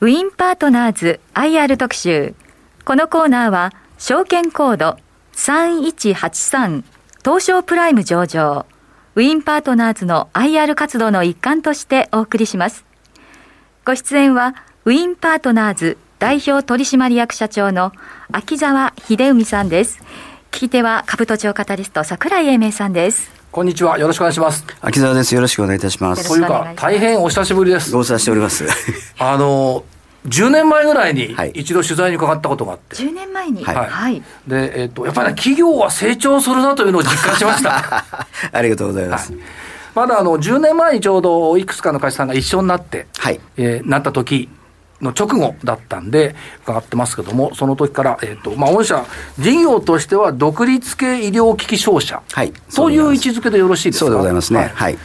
ウィンパートナーズ IR 特集。このコーナーは、証券コード3183東証プライム上場。ウィンパートナーズの IR 活動の一環としてお送りします。ご出演は、ウィンパートナーズ代表取締役社長の秋沢秀海さんです。聞き手は株都庁カタリスト桜井英明さんです。こんにちは。よろしくお願いします。秋沢です。よろしくお願いいたします。というか、大変お久しぶりです。ご無沙汰しております。あの、10年前ぐらいに一度取材に伺ったことがあって。10年前に？はい。はい、で、えっ、ー、と、やっぱり、ね、企業は成長するなというのを実感しました。ありがとうございます。はい、まだあの、10年前にちょうどいくつかの会社さんが一緒になって、はい。えー、なった時、の直後だったんで、伺ってますけども、その時から、えっ、ー、と、まあ、御社、事業としては独立系医療機器商社。はい。という位置づけでよろしいですか？そうでございますね。はい。はい、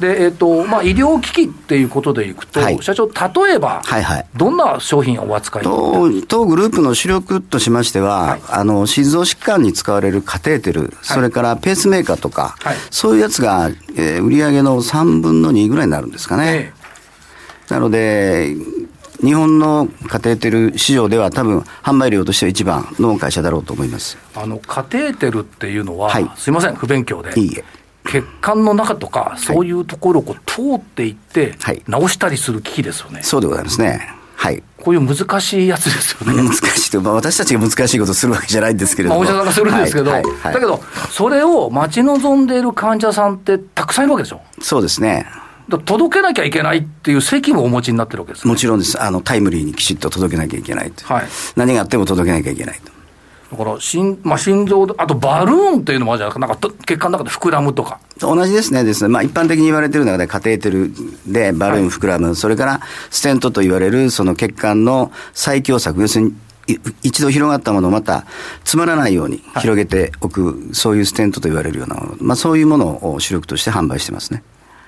で、えっ、ー、と、まあ、医療機器っていうことでいくと、はい、社長、例えば、はいはい。どんな商品をお扱い当当グループの主力としましては、はい、あの、心臓疾患に使われるカテーテル、それからペースメーカーとか、はい、そういうやつが、えー、売上の3分の2ぐらいになるんですかね。えなので、日本のカテーテル市場では多分販売量としては一番の会社だろうと思いますあのカテーテルっていうのは、はい、すみません不勉強でいいえ血管の中とか、そういうところをこう通っていって、はい、直したりする機器ですよね。そうでございますね。はい。こういう難しいやつですよね。難しいと、まあ、私たちが難しいことするわけじゃないんですけれども。まあ、お医者さんがするんですけど、はいはいはい、だけど、それを待ち望んでいる患者さんってたくさんいるわけでしょ。そうですね。届けなきゃいけないっていう責務をお持ちになってるわけです、ね、もちろんです。あの、タイムリーにきちっと届けなきゃいけないと。はい。何があっても届けなきゃいけないと。だから心、まあ、心臓、あとバルーンっていうのもあるじゃないですか、なんか血管の中で膨らむとか。同じですね、ですねまあ、一般的に言われてる中で、カテーテルでバルーン膨らむ、はい、それからステントと言われる、その血管の再狭窄、要するに一度広がったものをまた詰まらないように広げておく、はい、そういうステントと言われるようなもの、まあ、そういうものを主力として販売してますね。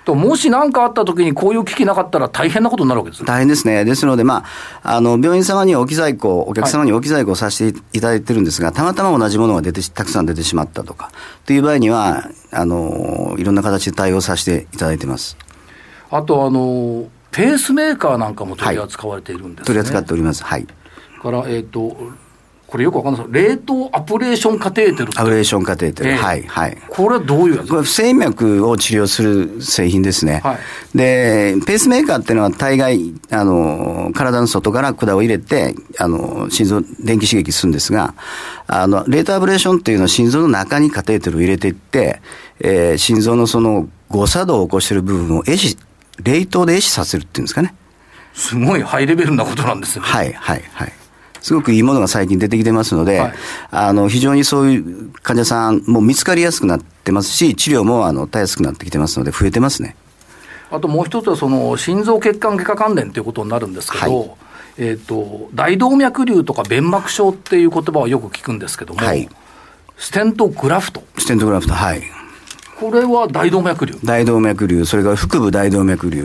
ともし何かあったときに、こういう機器なかったら大変なことになるわけです大変ですね。ですので、まあ、あの、病院様に置き在庫、お客様に置き在庫させていただいてるんですが、はい、たまたま同じものが出て、たくさん出てしまったとか、という場合には、あの、いろんな形で対応させていただいてます。あと、あの、ペースメーカーなんかも取り扱われているんですね、はい、取り扱っております。はい。から、えっ、ー、と、これよくわかんないです冷凍アプレーションカテーテルアプレーションカテーテル、えー、はい、はい。これはどういうやつ？これ不整脈を治療する製品ですね。はい。で、ペースメーカーっていうのは大概、あの、体の外から管を入れて、あの、心臓、電気刺激するんですが、あの、レートアブレーションっていうのは心臓の中にカテーテルを入れていって、えー、心臓のその誤作動を起こしている部分を壊死、冷凍で壊死させるっていうんですかね。すごいハイレベルなことなんですよね。はい、はい、はい。すごくいいものが最近出てきてますので、はい、あの非常にそういう患者さんも見つかりやすくなってますし、治療もあのたやすくなってきてますので、増えてますね。あともう一つはその心臓血管外科関連ということになるんですけど、はい、えーと、大動脈瘤とか弁膜症っていう言葉をよく聞くんですけども、はい、ステントグラフト。ステントグラフト、はい。これは大動脈瘤大動脈瘤、それから腹部大動脈瘤、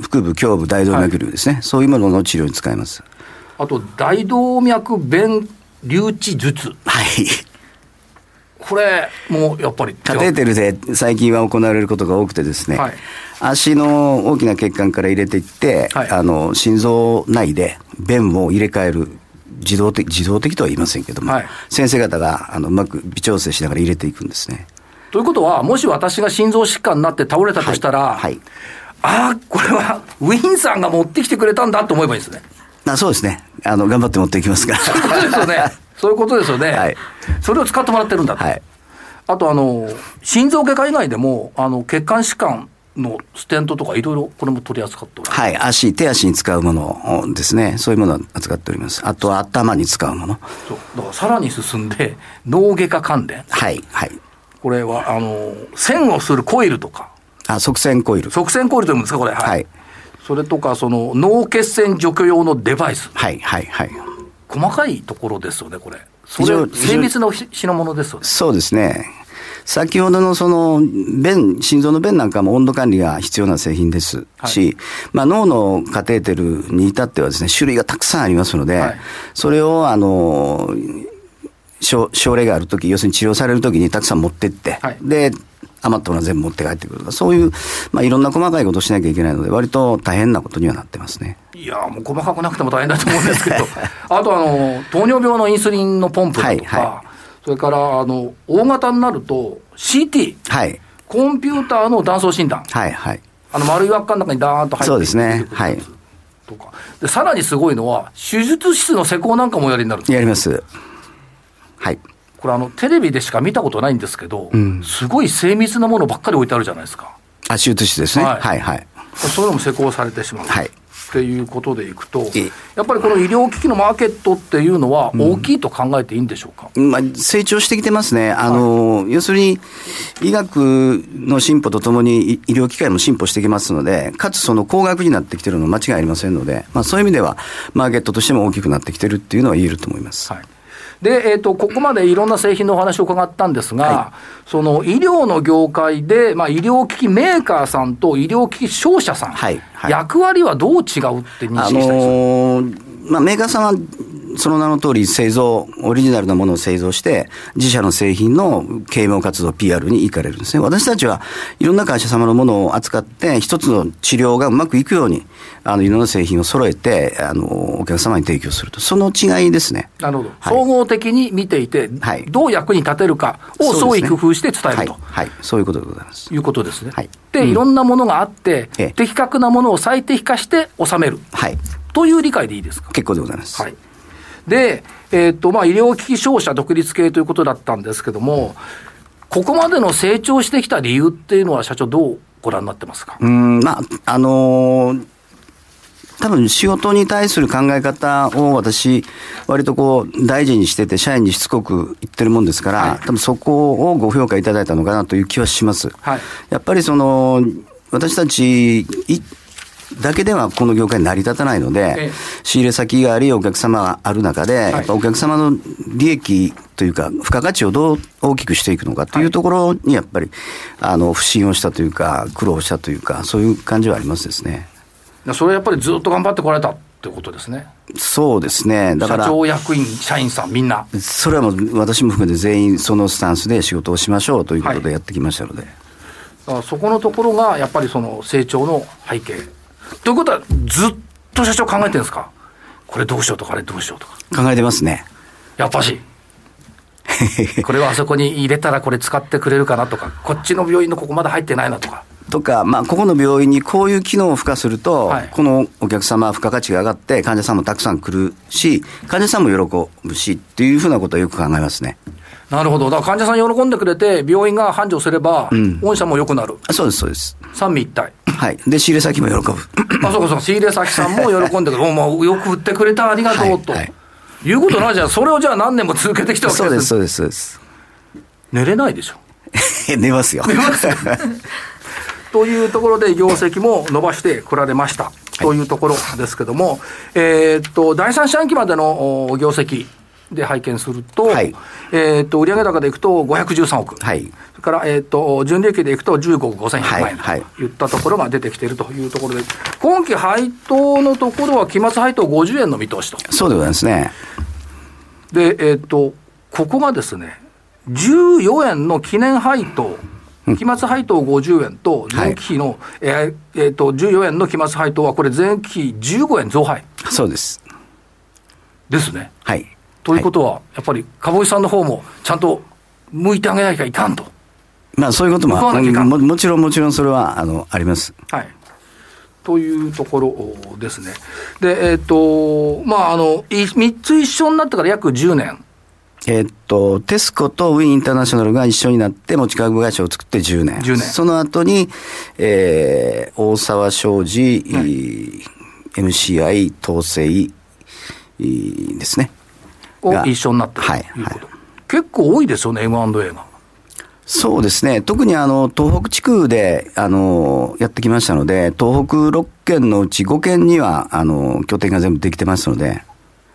腹部、胸部大動脈瘤ですね、はい、そういうものの治療に使います。あと大動脈弁留置術。はい。これもやっぱりカテーテルで最近は行われることが多くてですね、はい、足の大きな血管から入れていって、はい、あの心臓内で弁を入れ替える自動的自動的とは言いませんけども、はい、先生方があのうまく微調整しながら入れていくんですね。ということは、もし私が心臓疾患になって倒れたとしたら、はいああ、これはウィンさんが持ってきてくれたんだと思えばいいですね。あそうですね。あの、頑張って持っていきますから。そういうことですよね。そういうことですよね。はい。それを使ってもらってるんだと。はい。あと、あの、心臓外科以外でも、あの、血管疾患のステントとかいろいろこれも取り扱っております。はい。足、手足に使うものですね。そういうものを扱っております。あとは頭に使うもの。そう。だからさらに進んで、脳外科関連。はい。はい。これは、あの、線をするコイルとか。あ、側線コイル。側線コイルというんですか、これ。はい、はいそれとか、その脳血栓除去用のデバイス。はいはいはい。細かいところですよね、これ。それ、精密な品物ですよね。そうですね。先ほどのその弁、心臓の弁なんかも温度管理が必要な製品ですし、はい、まあ、脳のカテーテルに至ってはですね、種類がたくさんありますので、はい、それをあの、症症例があるとき、要するに治療されるときにたくさん持ってって、はい、で、余ったものは全部持って帰ってくるとか、そういう、まあ、いろんな細かいことをしなきゃいけないので、割と大変なことにはなってますね。いやもう細かくなくても大変だと思うんですけど、あとあの、糖尿病のインスリンのポンプだとか、はいはい、それからあの大型になると CT、はい、コンピューターの断層診断、はいはい、あの丸い輪っかの中にダーンと入ってそうですね、はい、とか。で、さらにすごいのは、手術室の施工なんかもやりになるやります。はいこれあの、テレビでしか見たことないんですけど、うん、すごい精密なものばっかり置いてあるじゃないですか。あ、手術室ですね。はい、はい、はい。そういうのも施工されてしまう。はい。っていうことでいくと、やっぱりこの医療機器のマーケットっていうのは、大きいと考えていいんでしょうか、うん、まあ、成長してきてますね、あの、はい、要するに、医学の進歩とともに医療機械も進歩してきますので、かつその高額になってきてるのは間違いありませんので、まあ、そういう意味では、マーケットとしても大きくなってきてるっていうのは言えると思います。はいで、えーと、ここまでいろんな製品のお話を伺ったんですが、はい、その医療の業界で、まあ、医療機器メーカーさんと医療機器商社さん、はい。はい、役割はどう違うって認識したいですか、あのー、まあ、メーカーさんはその名の通り製造、オリジナルなものを製造して、自社の製品の啓蒙活動、PR に行かれるんですね。私たちはいろんな会社様のものを扱って、一つの治療がうまくいくように、あの、いろんな製品を揃えて、あの、お客様に提供すると。その違いですね。なるほど。はい、総合的に見ていて、はい、どう役に立てるかを創意工夫して伝えると。はい、そういうことでございます。いうことですね。はい。で、いろんなものがあって、的確なものを最適化して収める。はい。という理解でいいですか？結構でございます。はい。で、えー、っと、まあ、医療機器商社独立系ということだったんですけども、ここまでの成長してきた理由っていうのは、社長、どうご覧になってますか？うん、まあ、あのー多分仕事に対する考え方を私、割とこう、大事にしてて、社員にしつこく言ってるもんですから、はい、多分そこをご評価いただいたのかなという気はします。はい、やっぱりその、私たち、だけではこの業界成り立たないので、仕入れ先があり、お客様がある中で、やっぱお客様の利益というか、付加価値をどう大きくしていくのかというところに、やっぱり、あの、不信をしたというか、苦労したというか、そういう感じはありますですね。それはやっぱりずっと頑張ってこられたってことですね。そうですね。だから。社長、役員、社員さん、みんな。それはもう、私も含めて全員そのスタンスで仕事をしましょうということでやってきましたので。はい、そこのところが、やっぱりその成長の背景。ということは、ずっと社長考えてるんですか？これどうしようとか、あれどうしようとか。考えてますね。やっぱし。これはあそこに入れたらこれ使ってくれるかなとか、こっちの病院のここまだ入ってないなとか。とか、まあ、ここの病院にこういう機能を付加すると、はい、このお客様、付加価値が上がって、患者さんもたくさん来るし、患者さんも喜ぶしっていうふうなことはよく考えますね。なるほど。だから患者さん喜んでくれて、病院が繁盛すれば、うん、御社も良くなる。そうです、そうです。三位一体。はい。で、仕入れ先も喜ぶ。あ、そうかそうか。仕入れ先さんも喜んでくれる。もうよく売ってくれた、ありがとうと。はいはい、いうことないじゃん。それをじゃあ何年も続けてきたわけです。そうです、そうです、そうです。寝れないでしょ。寝ますよ。寝ますよ。というところで業績も伸ばしてこられました。というところですけども、えっと、第三四半期までの業績、で拝見すると、はい、えっ、と、売上高でいくと513億。はい。それから、えっ、ー、と、純利益でいくと15億5100万円といったところが出てきているというところで、今期配当のところは期末配当50円の見通しと。そうでございますね。で、えっ、ー、と、ここがですね、14円の記念配当。期末配当50円と、前期比の、はい、えー、えー、と14円の期末配当は、これ、前期比15円増配。そうです。ですね。はい。ということは、やっぱり株主さんの方もちゃんと向いてあげなきゃいかんと。まあそういうこともももちろんもちろんそれはあのあります。はい。というところですね。で、えっ、ー、と、まああの、3つ一緒になってから約10年。えっと、テスコとウィンインターナショナルが一緒になって持ち株会社を作って10年。10年。その後に、えー、大沢商事、はい、MCI、統制ですね。を一緒になってるということ、はいはい、結構多いですよね、M&A が。そうですね、特にあの東北地区であのやってきましたので、東北6県のうち5県にはあの拠点が全部できてますので、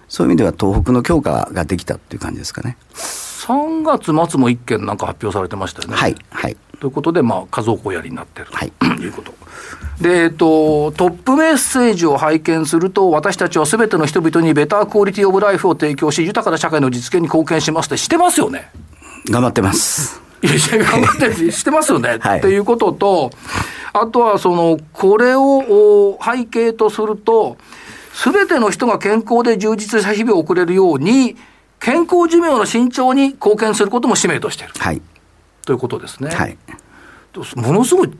そういう意味では東北の強化ができたっていう感じですかね。3月末も1件なんか発表されてましたよね。はい、はい。ということで、まあ、数多くおやりになっていると いうこと。で、えっと、トップメッセージを拝見すると、私たちはすべての人々にベタークオリティオブライフを提供し、豊かな社会の実現に貢献しますってしてますよね。頑張ってます。いや、頑張ってしてますよね。はい、っていうことと、あとは、その、これを背景とすると、すべての人が健康で充実した日々を送れるように、健康寿命の伸長に貢献することも使命としている。はい。ということですね。はい。ものすごい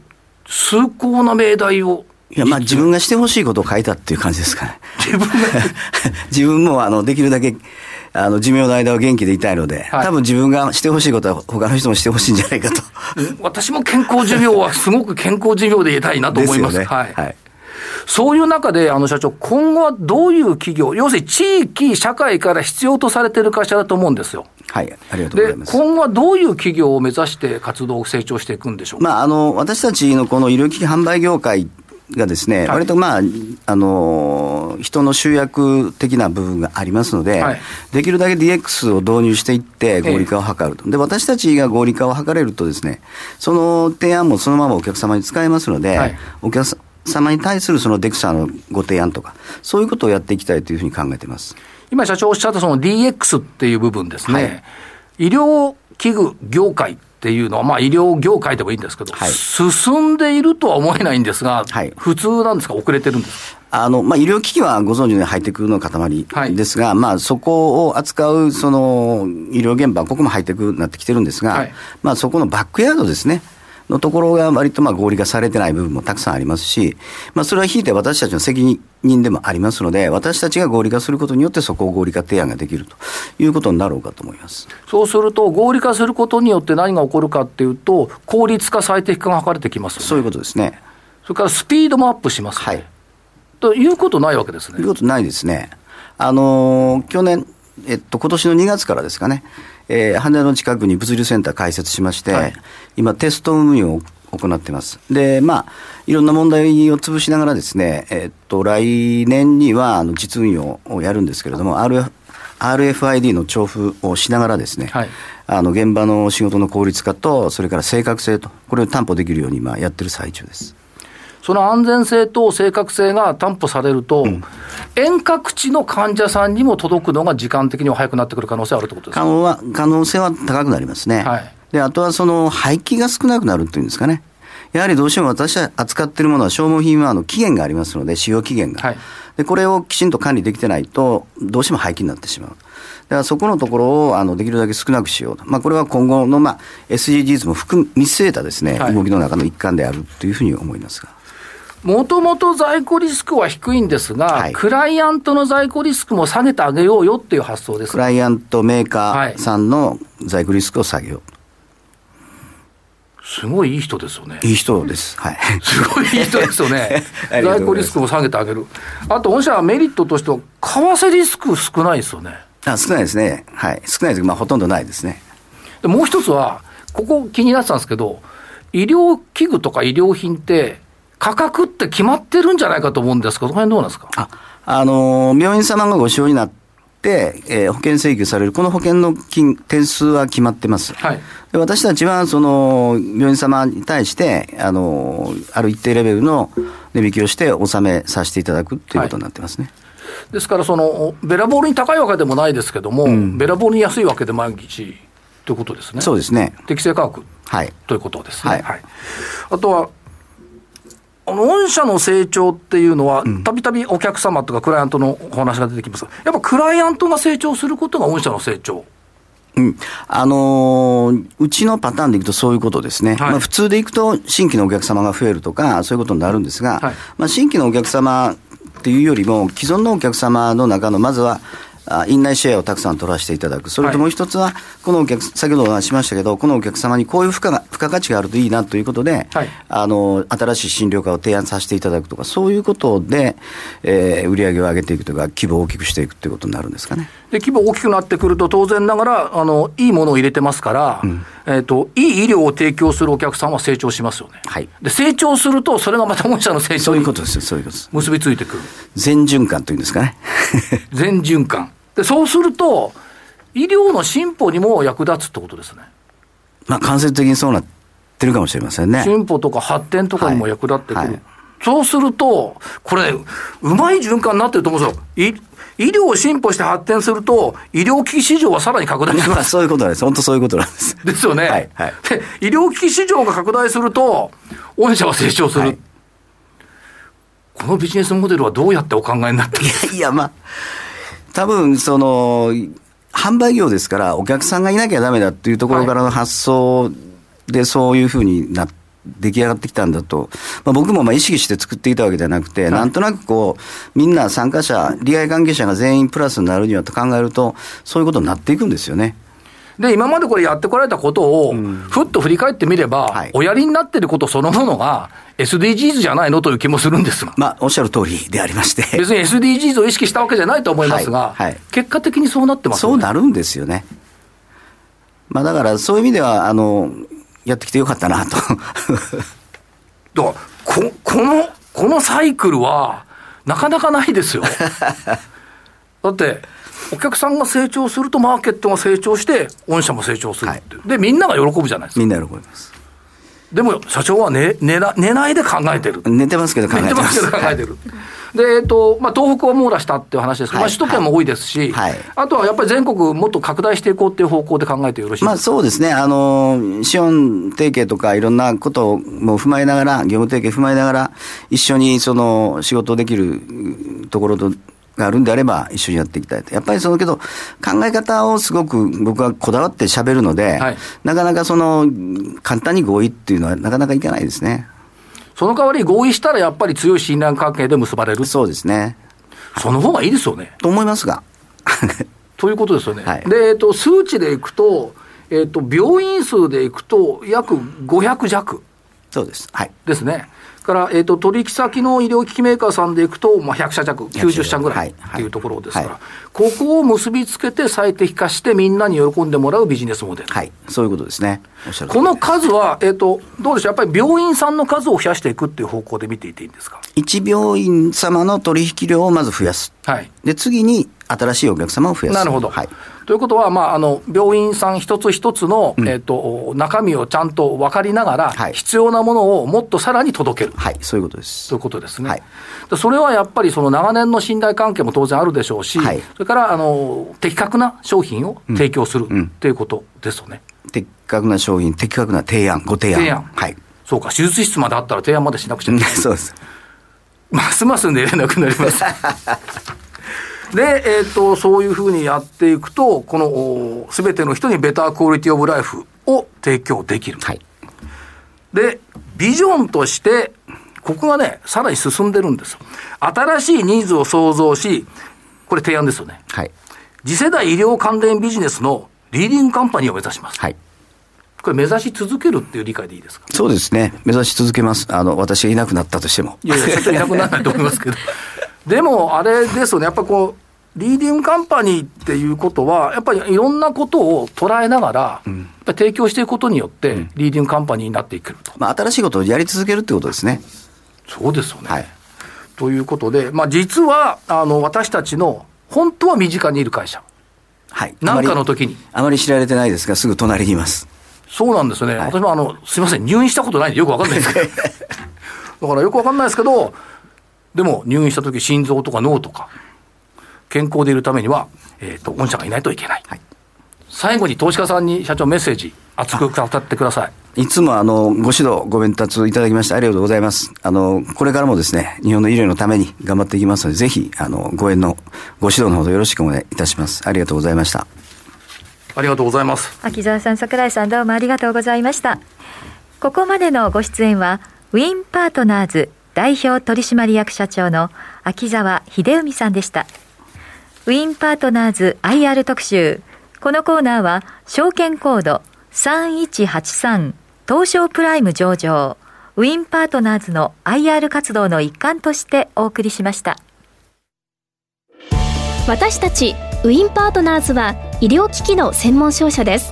崇高な命題を。いや、まあ自分がしてほしいことを書いたっていう感じですかね。自分が 自分もあの、できるだけ、あの、寿命の間は元気でいたいので、はい、多分自分がしてほしいことは他の人もしてほしいんじゃないかと。私も健康寿命はすごく健康寿命でいたいなと思います。すね、はい。はいそういう中で、あの社長、今後はどういう企業、要するに地域、社会から必要とされている会社だと思うんですよ。はい、ありがとうございます。今後はどういう企業を目指して活動を成長していくんでしょうまあ、あの、私たちのこの医療機器販売業界がですね、はい、割とまあ、あの、人の集約的な部分がありますので、はい、できるだけ DX を導入していって合理化を図ると。で、私たちが合理化を図れるとですね、その提案もそのままお客様に使えますので、はい、お客様に対するそのデクサのご提案とか、そういうことをやっていきたいというふうに考えています。今社長おっしゃったその DX っていう部分ですね、医療器具業界っていうのは、まあ、医療業界でもいいんですけど、はい、進んでいるとは思えないんですが、はい、普通なんですか、遅れてるんですあの、まあ、医療機器はご存知のようにハイテクの塊ですが、はい、まあ、そこを扱う、その、医療現場、ここもハイテクになってきてるんですが、まあ、そこのバックヤードですね。のところが割とまあ合理化されてない部分もたくさんありますし、まあ、それはひいて私たちの責任でもありますので、私たちが合理化することによって、そこを合理化提案ができるということになろうかと思いますそうすると、合理化することによって何が起こるかっていうと、効率化、最適化が図れてきます、ね、そういうことですね。それからスピードもアップします、ね、はい。ということないわけですね。いうことないですね。あのー、去年、えっと、今年の2月からですかね、えー、羽田の近くに物流センター開設しまして、はい、今、テスト運用を行ってます。で、まあ、いろんな問題を潰しながらですね、えー、っと、来年にはあの実運用をやるんですけれども、RF RFID の調布をしながらですね、はい、あの現場の仕事の効率化と、それから正確性と、これを担保できるように今やってる最中です。その安全性と正確性が担保されると、うん、遠隔地の患者さんにも届くのが時間的には早くなってくる可能性あるということですか？可能は可能性は高くなりますね。はい、であとはその廃棄が少なくなるっていうんですかね。やはりどうしても私は扱っているものは消耗品はあの期限がありますので、使用期限が、はい、で。これをきちんと管理できてないと、どうしても廃棄になってしまう。だからそこのところをあのできるだけ少なくしようと、まあ、これは今後の、まあ、SDGs も含見据えたですね、はい、動きの中の一環であるというふうに思いますが。もともと在庫リスクは低いんですが、はい、クライアントの在庫リスクも下げてあげようよっていう発想ですクライアントメーカーさんの在庫リスクを下げよう。すごいいい人ですよね。いい人です。はい。すごいいい人ですよね。在庫リスクも下げてあげる。あと、御社はメリットとしては、為替リスク少ないですよね。あ少ないですね。はい。少ないですまあ、ほとんどないですね。でもう一つは、ここ気になってたんですけど、医療器具とか医療品って、価格って決まってるんじゃないかと思うんですけど、その辺どうなんですか？あ、あのー、病院様がご使用になって、えー、保険請求される、この保険の金点数は決まってます。はい、で私たちは、その、病院様に対して、あのー、ある一定レベルの値引きをして納めさせていただくということになってますね。はいですからその、べらぼうに高いわけでもないですけども、うん、べらぼうに安いわけで毎日ということですね。そうですね。適正価格、はい、ということですね。はい、はい、あとは御社の成長っていうのは、たびたびお客様とかクライアントのお話が出てきます。が、やっぱクライアントが成長することが御社の成長。うん、あのー、うちのパターンでいくとそういうことですね、はい、まあ、普通でいくと新規のお客様が増えるとか、そういうことになるんですが、はい、まあ、新規のお客様っていうよりも、既存のお客様の中の、まずは院内シェアをたくさん取らせていただく、それともう一つは、このお客、先ほどお話しましたけど、このお客様にこういう付加が付加価値があるといいなということで、はい、あの新しい診療科を提案させていただくとか、そういうことで、えー、売り上げを上げていくとか、規模を大きくしていくということになるんですかね。で規模大きくなってくると、当然ながらあの、いいものを入れてますから、うん、えーと、いい医療を提供するお客さんは成長しますよね。はい、で成長すると、それがまた御社の成長に結びついてくる。全循環というんですかね。全循環。でそうすると、医療の進歩にも役立つってことですね。まあ、間接的にそうなっってるかもしれませんね。進歩とか発展とかにも役立ってくる。はいはい、そうすると、これ、うまい循環になってると思うんですよ。医療を進歩して発展すると、医療機器市場はさらに拡大します。そういうことなんです。本当そういうことなんです。ですよね。はい、はい、で、医療機器市場が拡大すると、御社は成長する。はい、このビジネスモデルはどうやってお考えになっていやいや、まあ、多分その、販売業ですから、お客さんがいなきゃだめだっていうところからの発想で、そういうふうになって、出来上がってきたんだと、まあ、僕もまあ意識して作っていたわけではなくて、はい、なんとなくこう、みんな参加者、利害関係者が全員プラスになるにはと考えると、そういうことになっていくんですよね。で、今までこれやってこられたことを、ふっと振り返ってみれば、はい、おやりになってることそのものが、SDGs じゃないのという気もするんですが。まあ、おっしゃる通りでありまして。別に SDGs を意識したわけじゃないと思いますが、はいはい、結果的にそうなってます、ね、そうなるんですよね。まあ、だからそういう意味では、あの、やってきてよかったなと。だこ、この、このサイクルは、なかなかないですよ。だって、お客さんが成長すると、マーケットが成長して、御社も成長するって、はい、で、みんなが喜ぶじゃないですか。みんな喜びます。でも、社長は寝寝寝ないで考えてる。寝てますけど考えてます。寝てますけど考えてる。はいで、えっとまあ、東北を網羅したっていう話ですけど、はい、まあ、首都圏も多いですし、はい、あとはやっぱり全国もっと拡大していこうっていう方向で考えてよろしいですか、まあ、そうですね、あの資本提携とかいろんなことも踏まえながら、業務提携踏まえながら、一緒にその仕事できるところと、があるんであれば一緒にやっていきたいと。やっぱりそのけど、考え方をすごく僕はこだわって喋るので、はい、なかなかその、簡単に合意っていうのはなかなかいかないですね。その代わり合意したらやっぱり強い信頼関係で結ばれる。そうですね。その方がいいですよね。と思いますが。ということですよね。はい、で、えっと、数値でいくと、えっと、病院数でいくと、約500弱。そうです。はい。ですね。から、えーと、取引先の医療機器メーカーさんでいくと、まあ、100社弱、90社ぐらいっていうところですから、はいはい、ここを結びつけて最適化して、みんなに喜んでもらうビジネスモデル。はい、そういうことですね。この数は、えーと、どうでしょう、やっぱり病院さんの数を増やしていくっていう方向で見ていていいんですか？1病院様の取引量をまず増やす。はい、で次に新しいお客様を増やす。なるほど。はいということは、まあ、あの病院さん一つ一つの、うん、えーと、中身をちゃんと分かりながら、はい、必要なものをもっとさらに届ける、はい、そういうことです。そういうことですね。はい、それはやっぱりその長年の信頼関係も当然あるでしょうし、はい、それからあの的確な商品を提供する、うん、っていうことですよね。的確な商品、的確な提案、ご提案。提案はいそうか、手術室まであったら提案までしなくちゃいけない。そうです。ますます寝れなくなります。で、えーと、そういうふうにやっていくと、このすべての人にベタークオリティオブライフを提供できる。はい、で、ビジョンとして、ここがね、さらに進んでるんですよ。新しいニーズを創造し、これ提案ですよね。はい、次世代医療関連ビジネスのリーディングカンパニーを目指します。はいこれ目指し続けるっていう理解でいいですか？そうですね。目指し続けます。あの、私がいなくなったとしても。いやいや、社長いなくならないと思いますけど。でも、あれですよね、やっぱこう、リーディングカンパニーっていうことは、やっぱりいろんなことを捉えながら、うん、提供していくことによって、リーディングカンパニーになっていくると。まあ、新しいことをやり続けるってことですね。そうですよね。はい、ということで、まあ、実はあの私たちの本当は身近にいる会社。はい。なんかの時にあ。あまり知られてないですが、すぐ隣にいます。そうなんですよね。はい、私もあの、すみません、入院したことないんでよくわかんないですけど。だからよくわかんないですけど、でも入院した時心臓とか脳とか、健康でいるためには、えっ、ー、と、御社がいないといけない。はい、最後に投資家さんに社長メッセージ、熱く語ってください。いつもあの、ご指導、ご鞭達いただきましてありがとうございます。あの、これからもですね、日本の医療のために頑張っていきますので、ぜひ、あの、ご縁の、ご指導のほどよろしくお願いいたします。ありがとうございました。ありがとうございます。秋沢さん、櫻井さん、どうもありがとうございました。ここまでのご出演は、ウィンパートナーズ代表取締役社長の秋沢秀臣さんでした。ウィンパートナーズ IR 特集。このコーナーは、証券コード3183東証プライム上場、ウィンパートナーズの IR 活動の一環としてお送りしました。私たちウィンパートナーズは医療機器の専門商社です。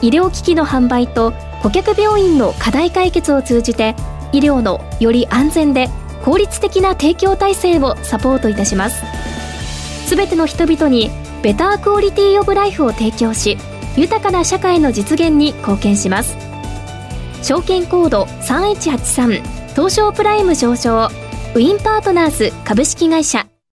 医療機器の販売と顧客病院の課題解決を通じて医療のより安全で効率的な提供体制をサポートいたします。すべての人々にベタークオリティオブライフを提供し豊かな社会の実現に貢献します。証券コード3183東証プライム上場。ウィンパートナーズ株式会社。